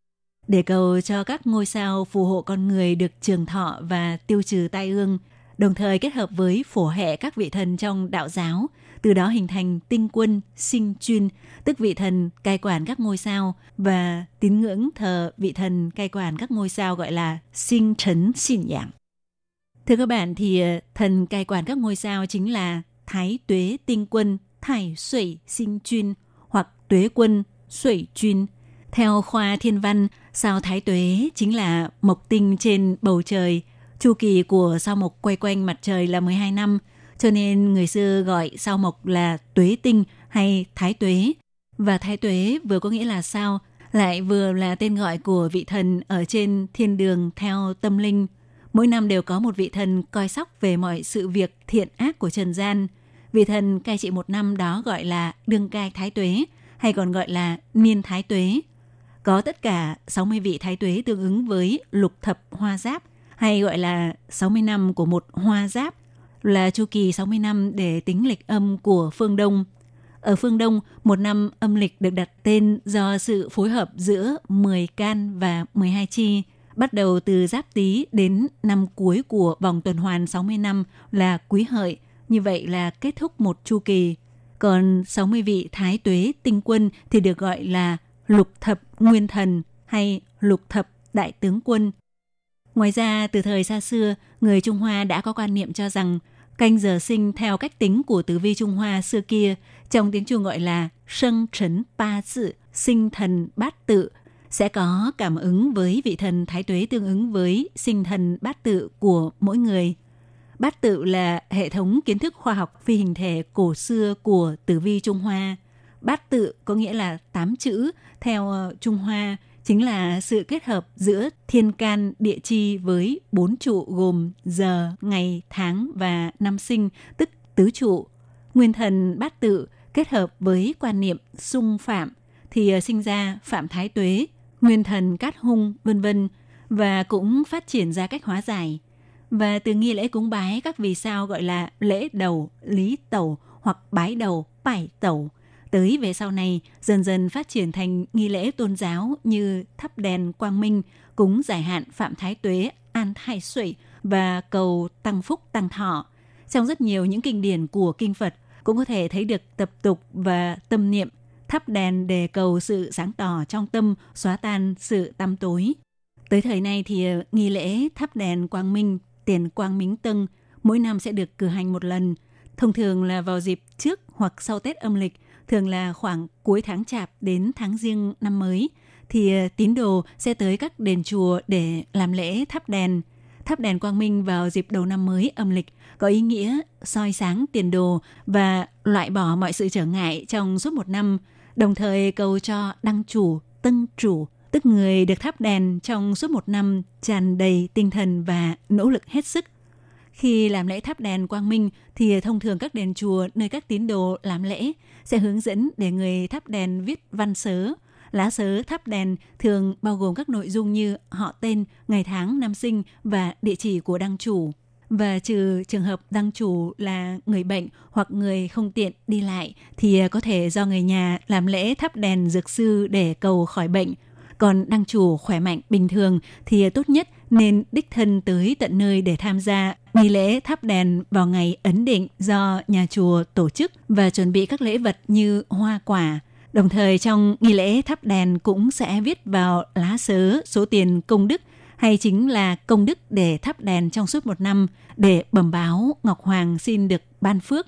để cầu cho các ngôi sao phù hộ con người được trường thọ và tiêu trừ tai ương – đồng thời kết hợp với phổ hệ các vị thần trong đạo giáo, từ đó hình thành tinh quân, sinh chuyên, tức vị thần cai quản các ngôi sao và tín ngưỡng thờ vị thần cai quản các ngôi sao gọi là sinh trấn xin dạng. Thưa các bạn thì ờ, thần cai quản các ngôi sao chính là Thái Tuế Tinh Quân, thải Sủy Sinh Chuyên hoặc Tuế Quân, Sủy Chuyên. Theo khoa thiên văn, sao Thái Tuế chính là mộc tinh trên bầu trời – Chu kỳ của sao mộc quay quanh mặt trời là 12 năm, cho nên người xưa gọi sao mộc là tuế tinh hay thái tuế. Và thái tuế vừa có nghĩa là sao, lại vừa là tên gọi của vị thần ở trên thiên đường theo tâm linh. Mỗi năm đều có một vị thần coi sóc về mọi sự việc thiện ác của trần gian. Vị thần cai trị một năm đó gọi là đương cai thái tuế, hay còn gọi là niên thái tuế. Có tất cả 60 vị thái tuế tương ứng với lục thập hoa giáp, hay gọi là 60 năm của một hoa giáp, là chu kỳ 60 năm để tính lịch âm của phương Đông. Ở phương Đông, một năm âm lịch được đặt tên do sự phối hợp giữa 10 can và 12 chi, bắt đầu từ giáp tý đến năm cuối của vòng tuần hoàn 60 năm là quý hợi, như vậy là kết thúc một chu kỳ. Còn 60 vị thái tuế tinh quân thì được gọi là lục thập nguyên thần hay lục thập đại tướng quân. Ngoài ra, từ thời xa xưa, người Trung Hoa đã có quan niệm cho rằng canh giờ sinh theo cách tính của tử vi Trung Hoa xưa kia, trong tiếng Trung gọi là sân trấn ba tự, sinh thần bát tự, sẽ có cảm ứng với vị thần thái tuế tương ứng với sinh thần bát tự của mỗi người. Bát tự là hệ thống kiến thức khoa học phi hình thể cổ xưa của tử vi Trung Hoa. Bát tự có nghĩa là tám chữ theo ờ, Trung Hoa chính là sự kết hợp giữa thiên can địa chi với bốn trụ gồm giờ, ngày, tháng và năm sinh, tức tứ trụ. Nguyên thần bát tự kết hợp với quan niệm sung phạm thì ờ, sinh ra phạm thái tuế, nguyên thần cát hung, vân vân và cũng phát triển ra cách hóa giải. Và từ nghi lễ cúng bái các vì sao gọi là lễ đầu, lý tẩu hoặc bái đầu, bảy tẩu – tới về sau này dần dần phát triển thành nghi lễ tôn giáo như thắp đèn quang minh, cúng giải hạn phạm thái tuế, an thái suy và cầu tăng phúc tăng thọ. Trong rất nhiều những kinh điển của kinh Phật cũng có thể thấy được tập tục và tâm niệm thắp đèn để cầu sự sáng tỏ trong tâm, xóa tan sự tăm tối. Tới thời này thì ờ, nghi lễ thắp đèn quang minh, tiền quang minh tân mỗi năm sẽ được cử hành một lần, thông thường là vào dịp trước hoặc sau Tết âm lịch thường là khoảng cuối tháng chạp đến tháng riêng năm mới, thì ờ, tín đồ sẽ tới các đền chùa để làm lễ thắp đèn. Thắp đèn quang minh vào dịp đầu năm mới âm lịch có ý nghĩa soi sáng tiền đồ và loại bỏ mọi sự trở ngại trong suốt một năm, đồng thời cầu cho đăng chủ, tân chủ, tức người được thắp đèn trong suốt một năm tràn đầy tinh thần và nỗ lực hết sức khi làm lễ thắp đèn quang minh thì thông thường các đền chùa nơi các tín đồ làm lễ sẽ hướng dẫn để người thắp đèn viết văn sớ. Lá sớ thắp đèn thường bao gồm các nội dung như họ tên, ngày tháng, năm sinh và địa chỉ của đăng chủ. Và trừ trường hợp đăng chủ là người bệnh hoặc người không tiện đi lại thì có thể do người nhà làm lễ thắp đèn dược sư để cầu khỏi bệnh. Còn đăng chủ khỏe mạnh bình thường thì tốt nhất nên đích thân tới tận nơi để tham gia nghi lễ thắp đèn vào ngày ấn định do nhà chùa tổ chức và chuẩn bị các lễ vật như hoa quả. Đồng thời trong nghi lễ thắp đèn cũng sẽ viết vào lá sớ số tiền công đức hay chính là công đức để thắp đèn trong suốt một năm để bẩm báo Ngọc Hoàng xin được ban phước.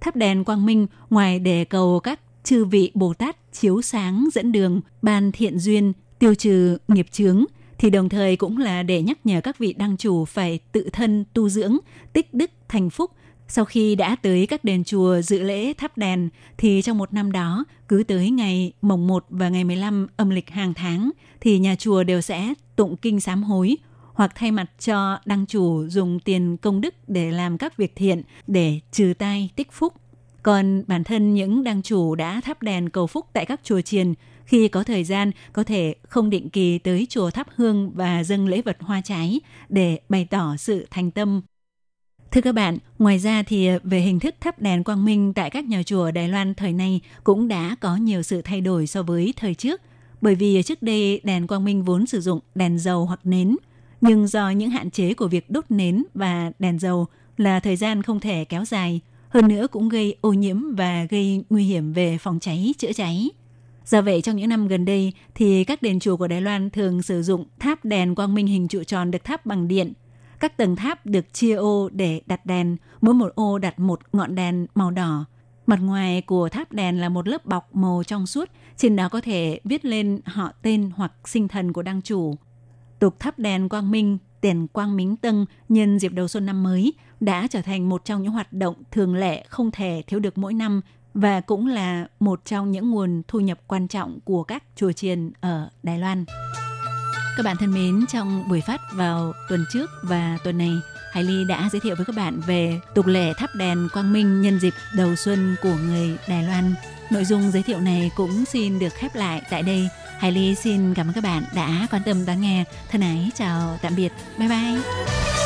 Thắp đèn quang minh ngoài để cầu các chư vị Bồ Tát chiếu sáng dẫn đường, ban thiện duyên, tiêu trừ nghiệp chướng – thì đồng thời cũng là để nhắc nhở các vị đăng chủ phải tự thân tu dưỡng, tích đức thành phúc. Sau khi đã tới các đền chùa dự lễ thắp đèn thì trong một năm đó, cứ tới ngày mồng 1 và ngày 15 âm lịch hàng tháng thì nhà chùa đều sẽ tụng kinh sám hối hoặc thay mặt cho đăng chủ dùng tiền công đức để làm các việc thiện để trừ tai tích phúc. Còn bản thân những đăng chủ đã thắp đèn cầu phúc tại các chùa chiền khi có thời gian có thể không định kỳ tới chùa thắp hương và dâng lễ vật hoa trái để bày tỏ sự thành tâm. Thưa các bạn, ngoài ra thì về hình thức thắp đèn quang minh tại các nhà chùa Đài Loan thời nay cũng đã có nhiều sự thay đổi so với thời trước. Bởi vì trước đây đèn quang minh vốn sử dụng đèn dầu hoặc nến, nhưng do những hạn chế của việc đốt nến và đèn dầu là thời gian không thể kéo dài, hơn nữa cũng gây ô nhiễm và gây nguy hiểm về phòng cháy chữa cháy. Do vậy trong những năm gần đây thì các đền chùa của Đài Loan thường sử dụng tháp đèn quang minh hình trụ tròn được tháp bằng điện. Các tầng tháp được chia ô để đặt đèn, mỗi một ô đặt một ngọn đèn màu đỏ. Mặt ngoài của tháp đèn là một lớp bọc màu trong suốt, trên đó có thể viết lên họ tên hoặc sinh thần của đăng chủ. Tục thắp đèn quang minh, tiền quang minh tân nhân dịp đầu xuân năm mới đã trở thành một trong những hoạt động thường lệ không thể thiếu được mỗi năm và cũng là một trong những nguồn thu nhập quan trọng của các chùa chiền ở Đài Loan. Các bạn thân mến, trong buổi phát vào tuần trước và tuần này, Hải Ly đã giới thiệu với các bạn về tục lệ thắp đèn quang minh nhân dịp đầu xuân của người Đài Loan. Nội dung giới thiệu này cũng xin được khép lại tại đây. Hải Ly xin cảm ơn các bạn đã quan tâm lắng nghe. Thân ái chào tạm biệt. Bye bye.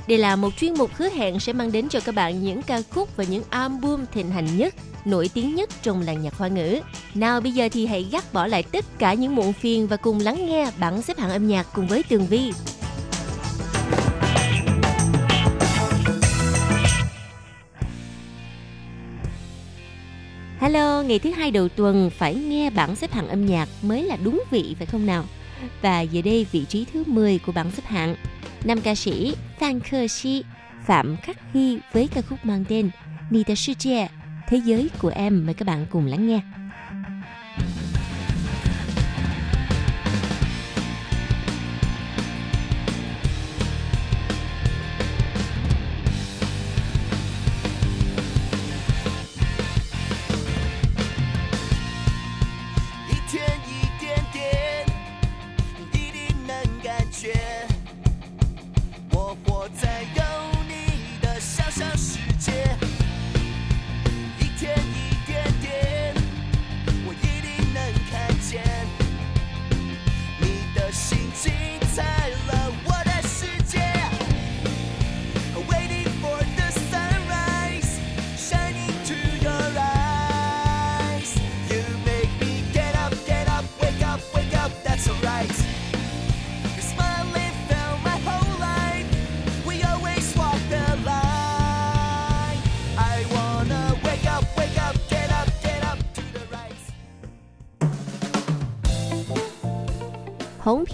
Đây là một chuyên mục hứa hẹn sẽ mang đến cho các bạn những ca khúc và những album thịnh hành nhất, nổi tiếng nhất trong làng nhạc hoa ngữ. Nào bây giờ thì hãy gác bỏ lại tất cả những muộn phiền và cùng lắng nghe bảng xếp hạng âm nhạc cùng với Tường Vi. Hello, ngày thứ hai đầu tuần phải nghe bảng xếp hạng âm nhạc mới là đúng vị phải không nào? Và giờ đây vị trí thứ 10 của bảng xếp hạng, nam ca sĩ Phan Khơ Si, Phạm Khắc Hy với ca khúc mang tên Nita de Sư Thế giới của em mời các bạn cùng lắng nghe.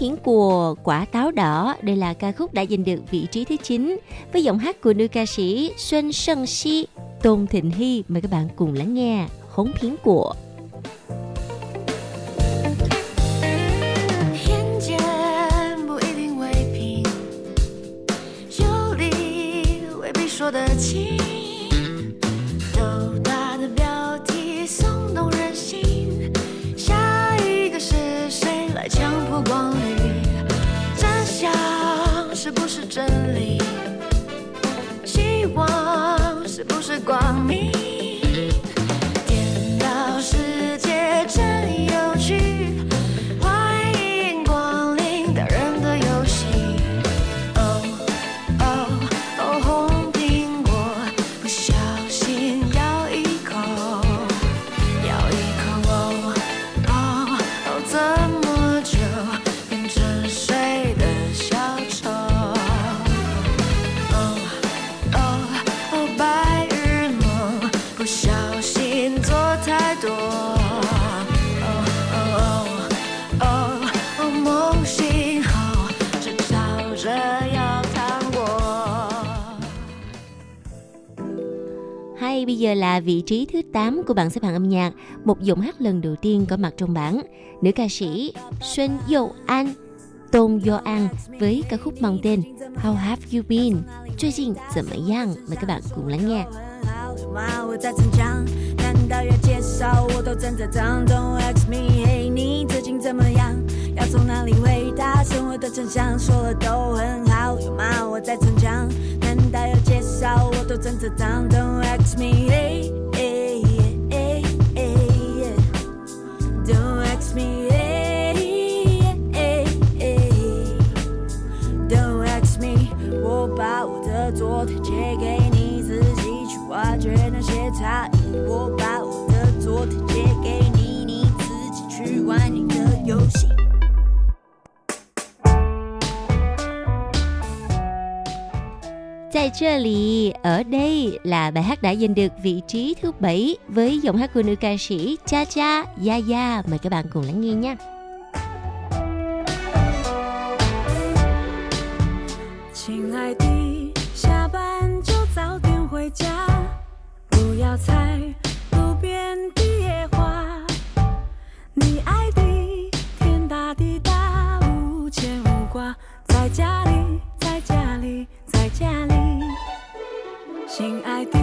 Tiếng của quả táo đỏ, đây là ca khúc đã giành được vị trí thứ 9 với giọng hát của nữ ca sĩ Xuân Sơn Si, Tôn Thịnh Hy. Mời các bạn cùng lắng nghe Hống phiến của. 偏见不是真理？希望是不是光明？giờ là vị trí thứ 8 của bảng xếp hạng âm nhạc, một giọng hát lần đầu tiên có mặt trong bảng. Nữ ca sĩ Xuân Dâu An, Tôn Do An với ca khúc mang tên How Have You Been? 最近怎么样？Mời các bạn cùng lắng nghe. 吗？我在逞强，难道要介绍我都正在长？Don't ask me，嘿，你最近怎么样？要从哪里回答？生活的真相说了都很好，有吗？我在逞强，难道要 笑，我都真的当。Don't ask me, hey, hey, hey, hey, yeah. Don't ask me, hey, hey, hey, Don't ask me. 我把我的昨天借给你，自己去挖掘那些差异。我把我的昨天借给你，你自己去玩你的游戏。Tại这里, ở đây là bài hát đã giành được vị trí thứ bảy với giọng hát của nữ ca sĩ Cha Cha Yaya. Mời các bạn cùng lắng nghe nha. 亲爱的，下班就早点回家，不要采 亲爱的，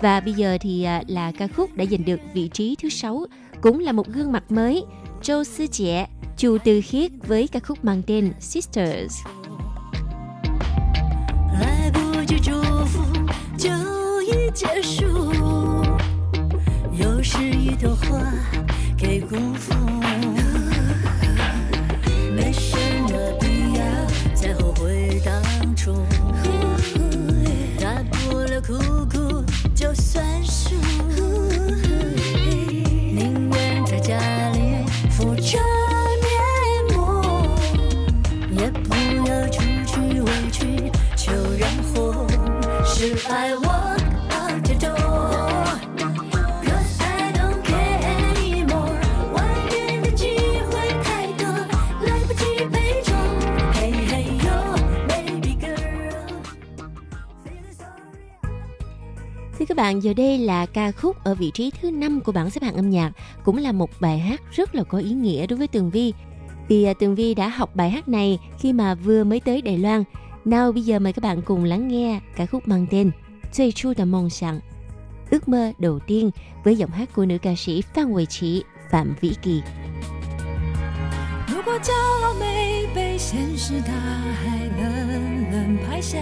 Và bây giờ thì à, là ca khúc đã giành được vị trí thứ sáu, cũng là một gương mặt mới, Châu Sư Trẻ, Chu Tư Khiết với ca khúc mang tên Sisters. 来不 bạn, giờ đây là ca khúc ở vị trí thứ năm của bảng xếp hạng âm nhạc, cũng là một bài hát rất là có ý nghĩa đối với Tường Vi. Vì à, Tường Vi đã học bài hát này khi mà vừa mới tới Đài Loan. Nào bây giờ mời các bạn cùng lắng nghe ca khúc mang tên最初的梦想, ước mơ đầu tiên với giọng hát của nữ ca sĩ Phan Huệ Chỉ, Phạm Vĩ Kỳ. 如果骄傲没被现实大海冷冷拍下，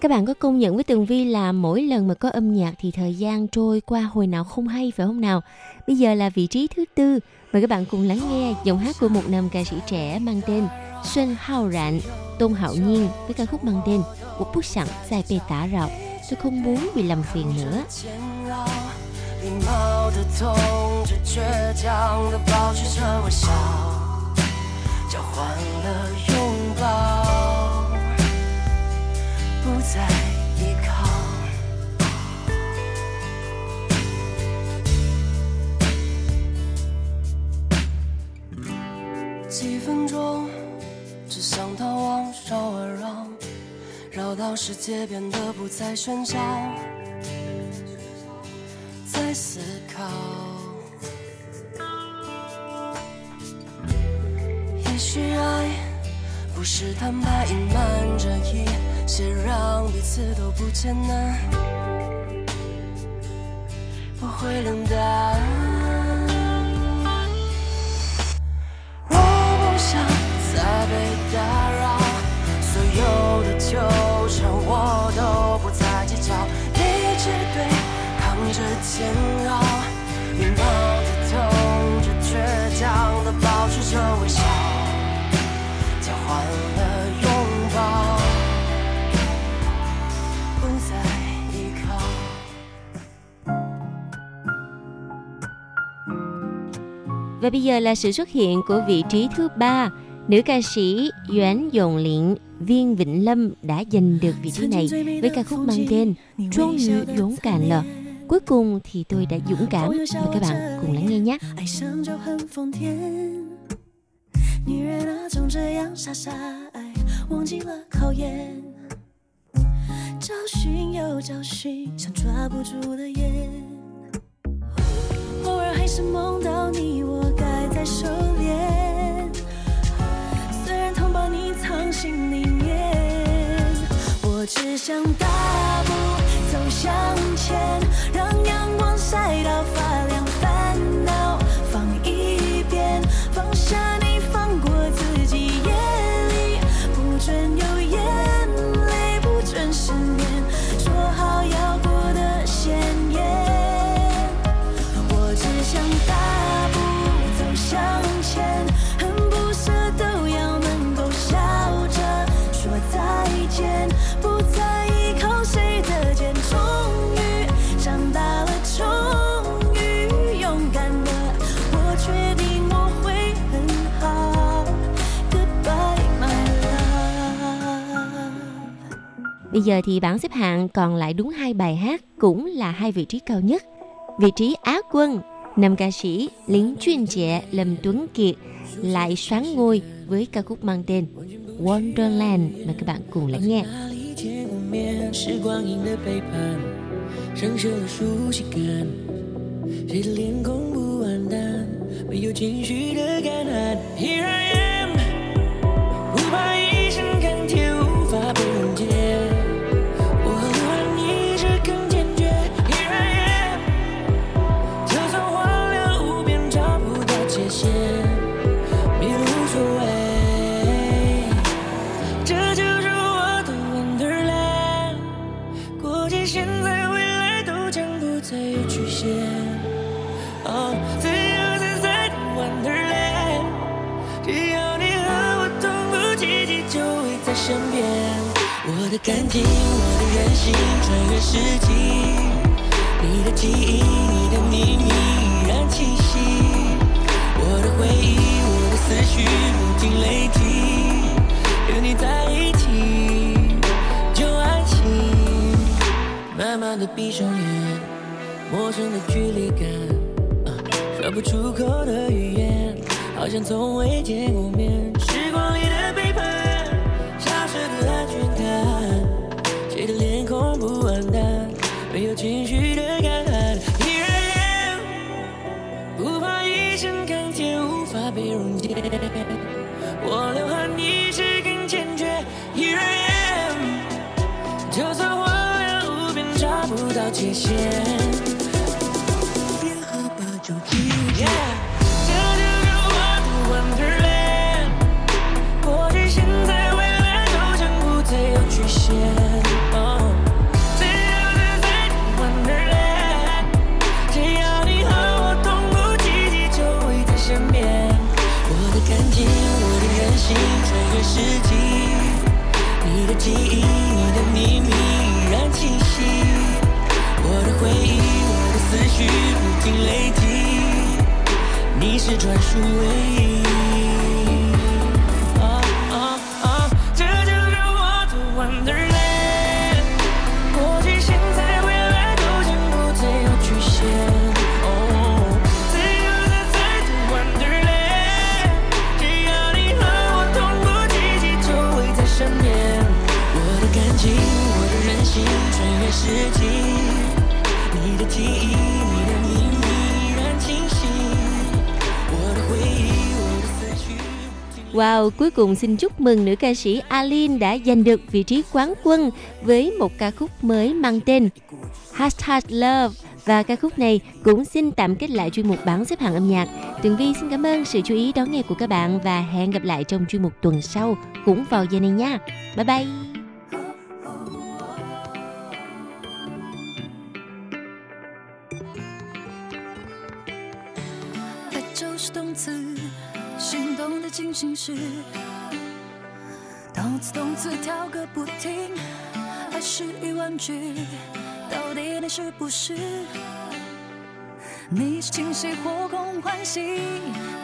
Các bạn có công nhận với Tường Vi là mỗi lần mà có âm nhạc thì thời gian trôi qua hồi nào không hay phải không nào? Bây giờ là vị trí thứ tư. Mời các bạn cùng lắng nghe giọng hát của một nam ca sĩ trẻ mang tên Xuân Hao Rạn, Tôn Hạo Nhiên với ca khúc mang tên Của Bút Sẵn Dài Bê Tả Rạo. Tôi không muốn bị làm phiền nữa. 礼貌 的痛，只倔强的保持着微笑，交换了 在依靠。几分钟，只想逃亡，绕啊绕，绕到世界变得不再喧嚣。在思考。也许爱不是坦白隐瞒着一些让彼此都不艰难，不会冷淡。Và bây giờ là sự xuất hiện của vị trí thứ ba, nữ ca sĩ Doãn Dồn Liện, Viên Vĩnh Lâm đã giành được vị trí này với ca khúc mang tên Trung Yu Dũng Càn Lờ. Cuối cùng thì tôi đã dũng cảm. Mời các bạn cùng lắng nghe nhé. 爱上就很疯癫。女人啊，总这样傻傻爱，忘记了考验。找寻又找寻，像抓不住的烟。 偶尔还是梦到你，我该再收敛。虽然痛把你藏心里面，我只想大步走向前，让阳光晒到发亮，Bây giờ thì bảng xếp hạng còn lại đúng hai bài hát cũng là hai vị trí cao nhất. Vị trí Á quân, nam ca sĩ Lý Chuyên Trẻ Lâm Tuấn Kiệt lại xoán ngôi với ca khúc mang tên Wonderland. Mời các bạn cùng lắng nghe. 哪里见过面？是光阴的背叛，生锈了熟悉感。谁的脸孔不完蛋？没有情绪的干旱。Here I am，不怕 感情，我的任性，穿越世纪，你的记忆，你的秘密依然清晰。我的回忆，我的思绪不停累积，与你在一起就安心。慢慢的闭上眼，陌生的距离感，说不出口的语言，好像从未见过面。有情绪的干旱。Here I am，不怕一身钢铁无法被溶解，我流汗你是更坚决。Here I am，就算荒凉无边找不到界限。是专属唯一。啊啊啊！这就是我的 Wonderland，过去、现在、未来都将不再有局限。哦，自由自在的 Wonderland，只要你和我同步，奇迹就会在身边。我的感情，我的任性，穿越时间，Wow, cuối cùng xin chúc mừng nữ ca sĩ Alin đã giành được vị trí quán quân với một ca khúc mới mang tên Hashtag Love và ca khúc này cũng xin tạm kết lại chuyên mục bảng xếp hạng âm nhạc. Tường Vi xin cảm ơn sự chú ý đón nghe của các bạn và hẹn gặp lại trong chuyên mục tuần sau cũng vào giờ này nha. Bye bye. 进行时，动词动词跳个不停，爱是一万句，到底你是不是？你是惊喜或空欢喜，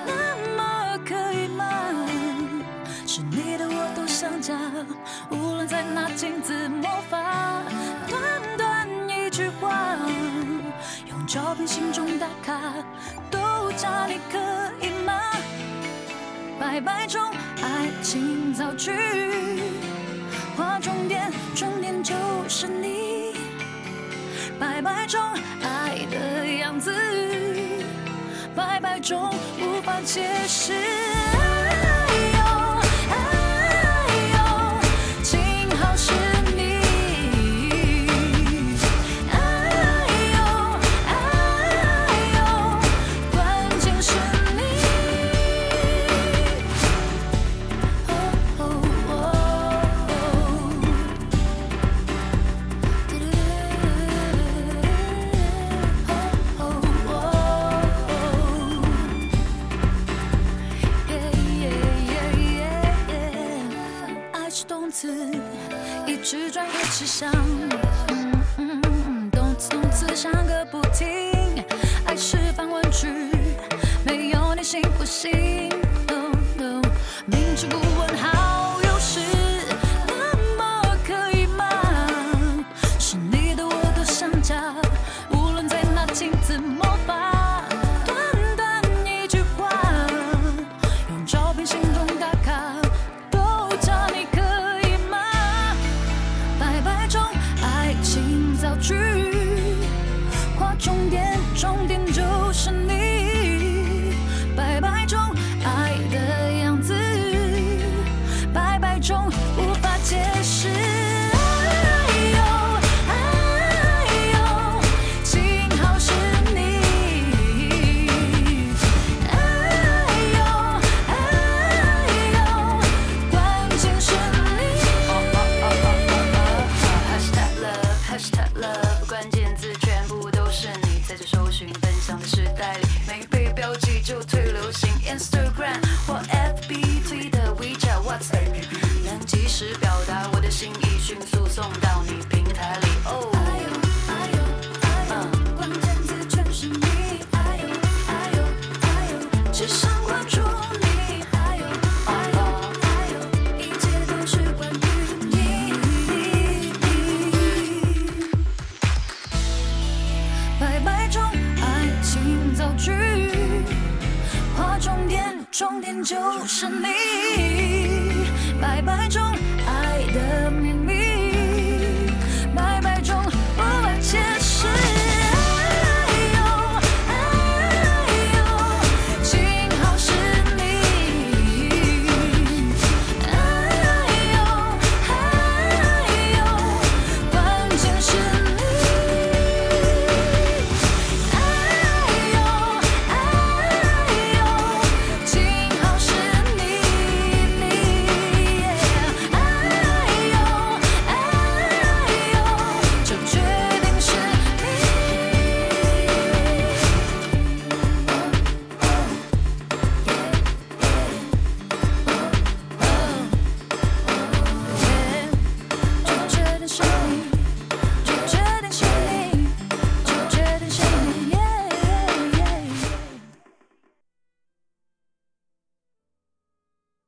那么可以吗？是你的我都想家，无论在哪镜子魔法，短短一句话，用照片心中打卡，都加你可以吗？拜拜中爱情造句，划重点，重点就是你。拜拜中爱的样子，拜拜中无法解释。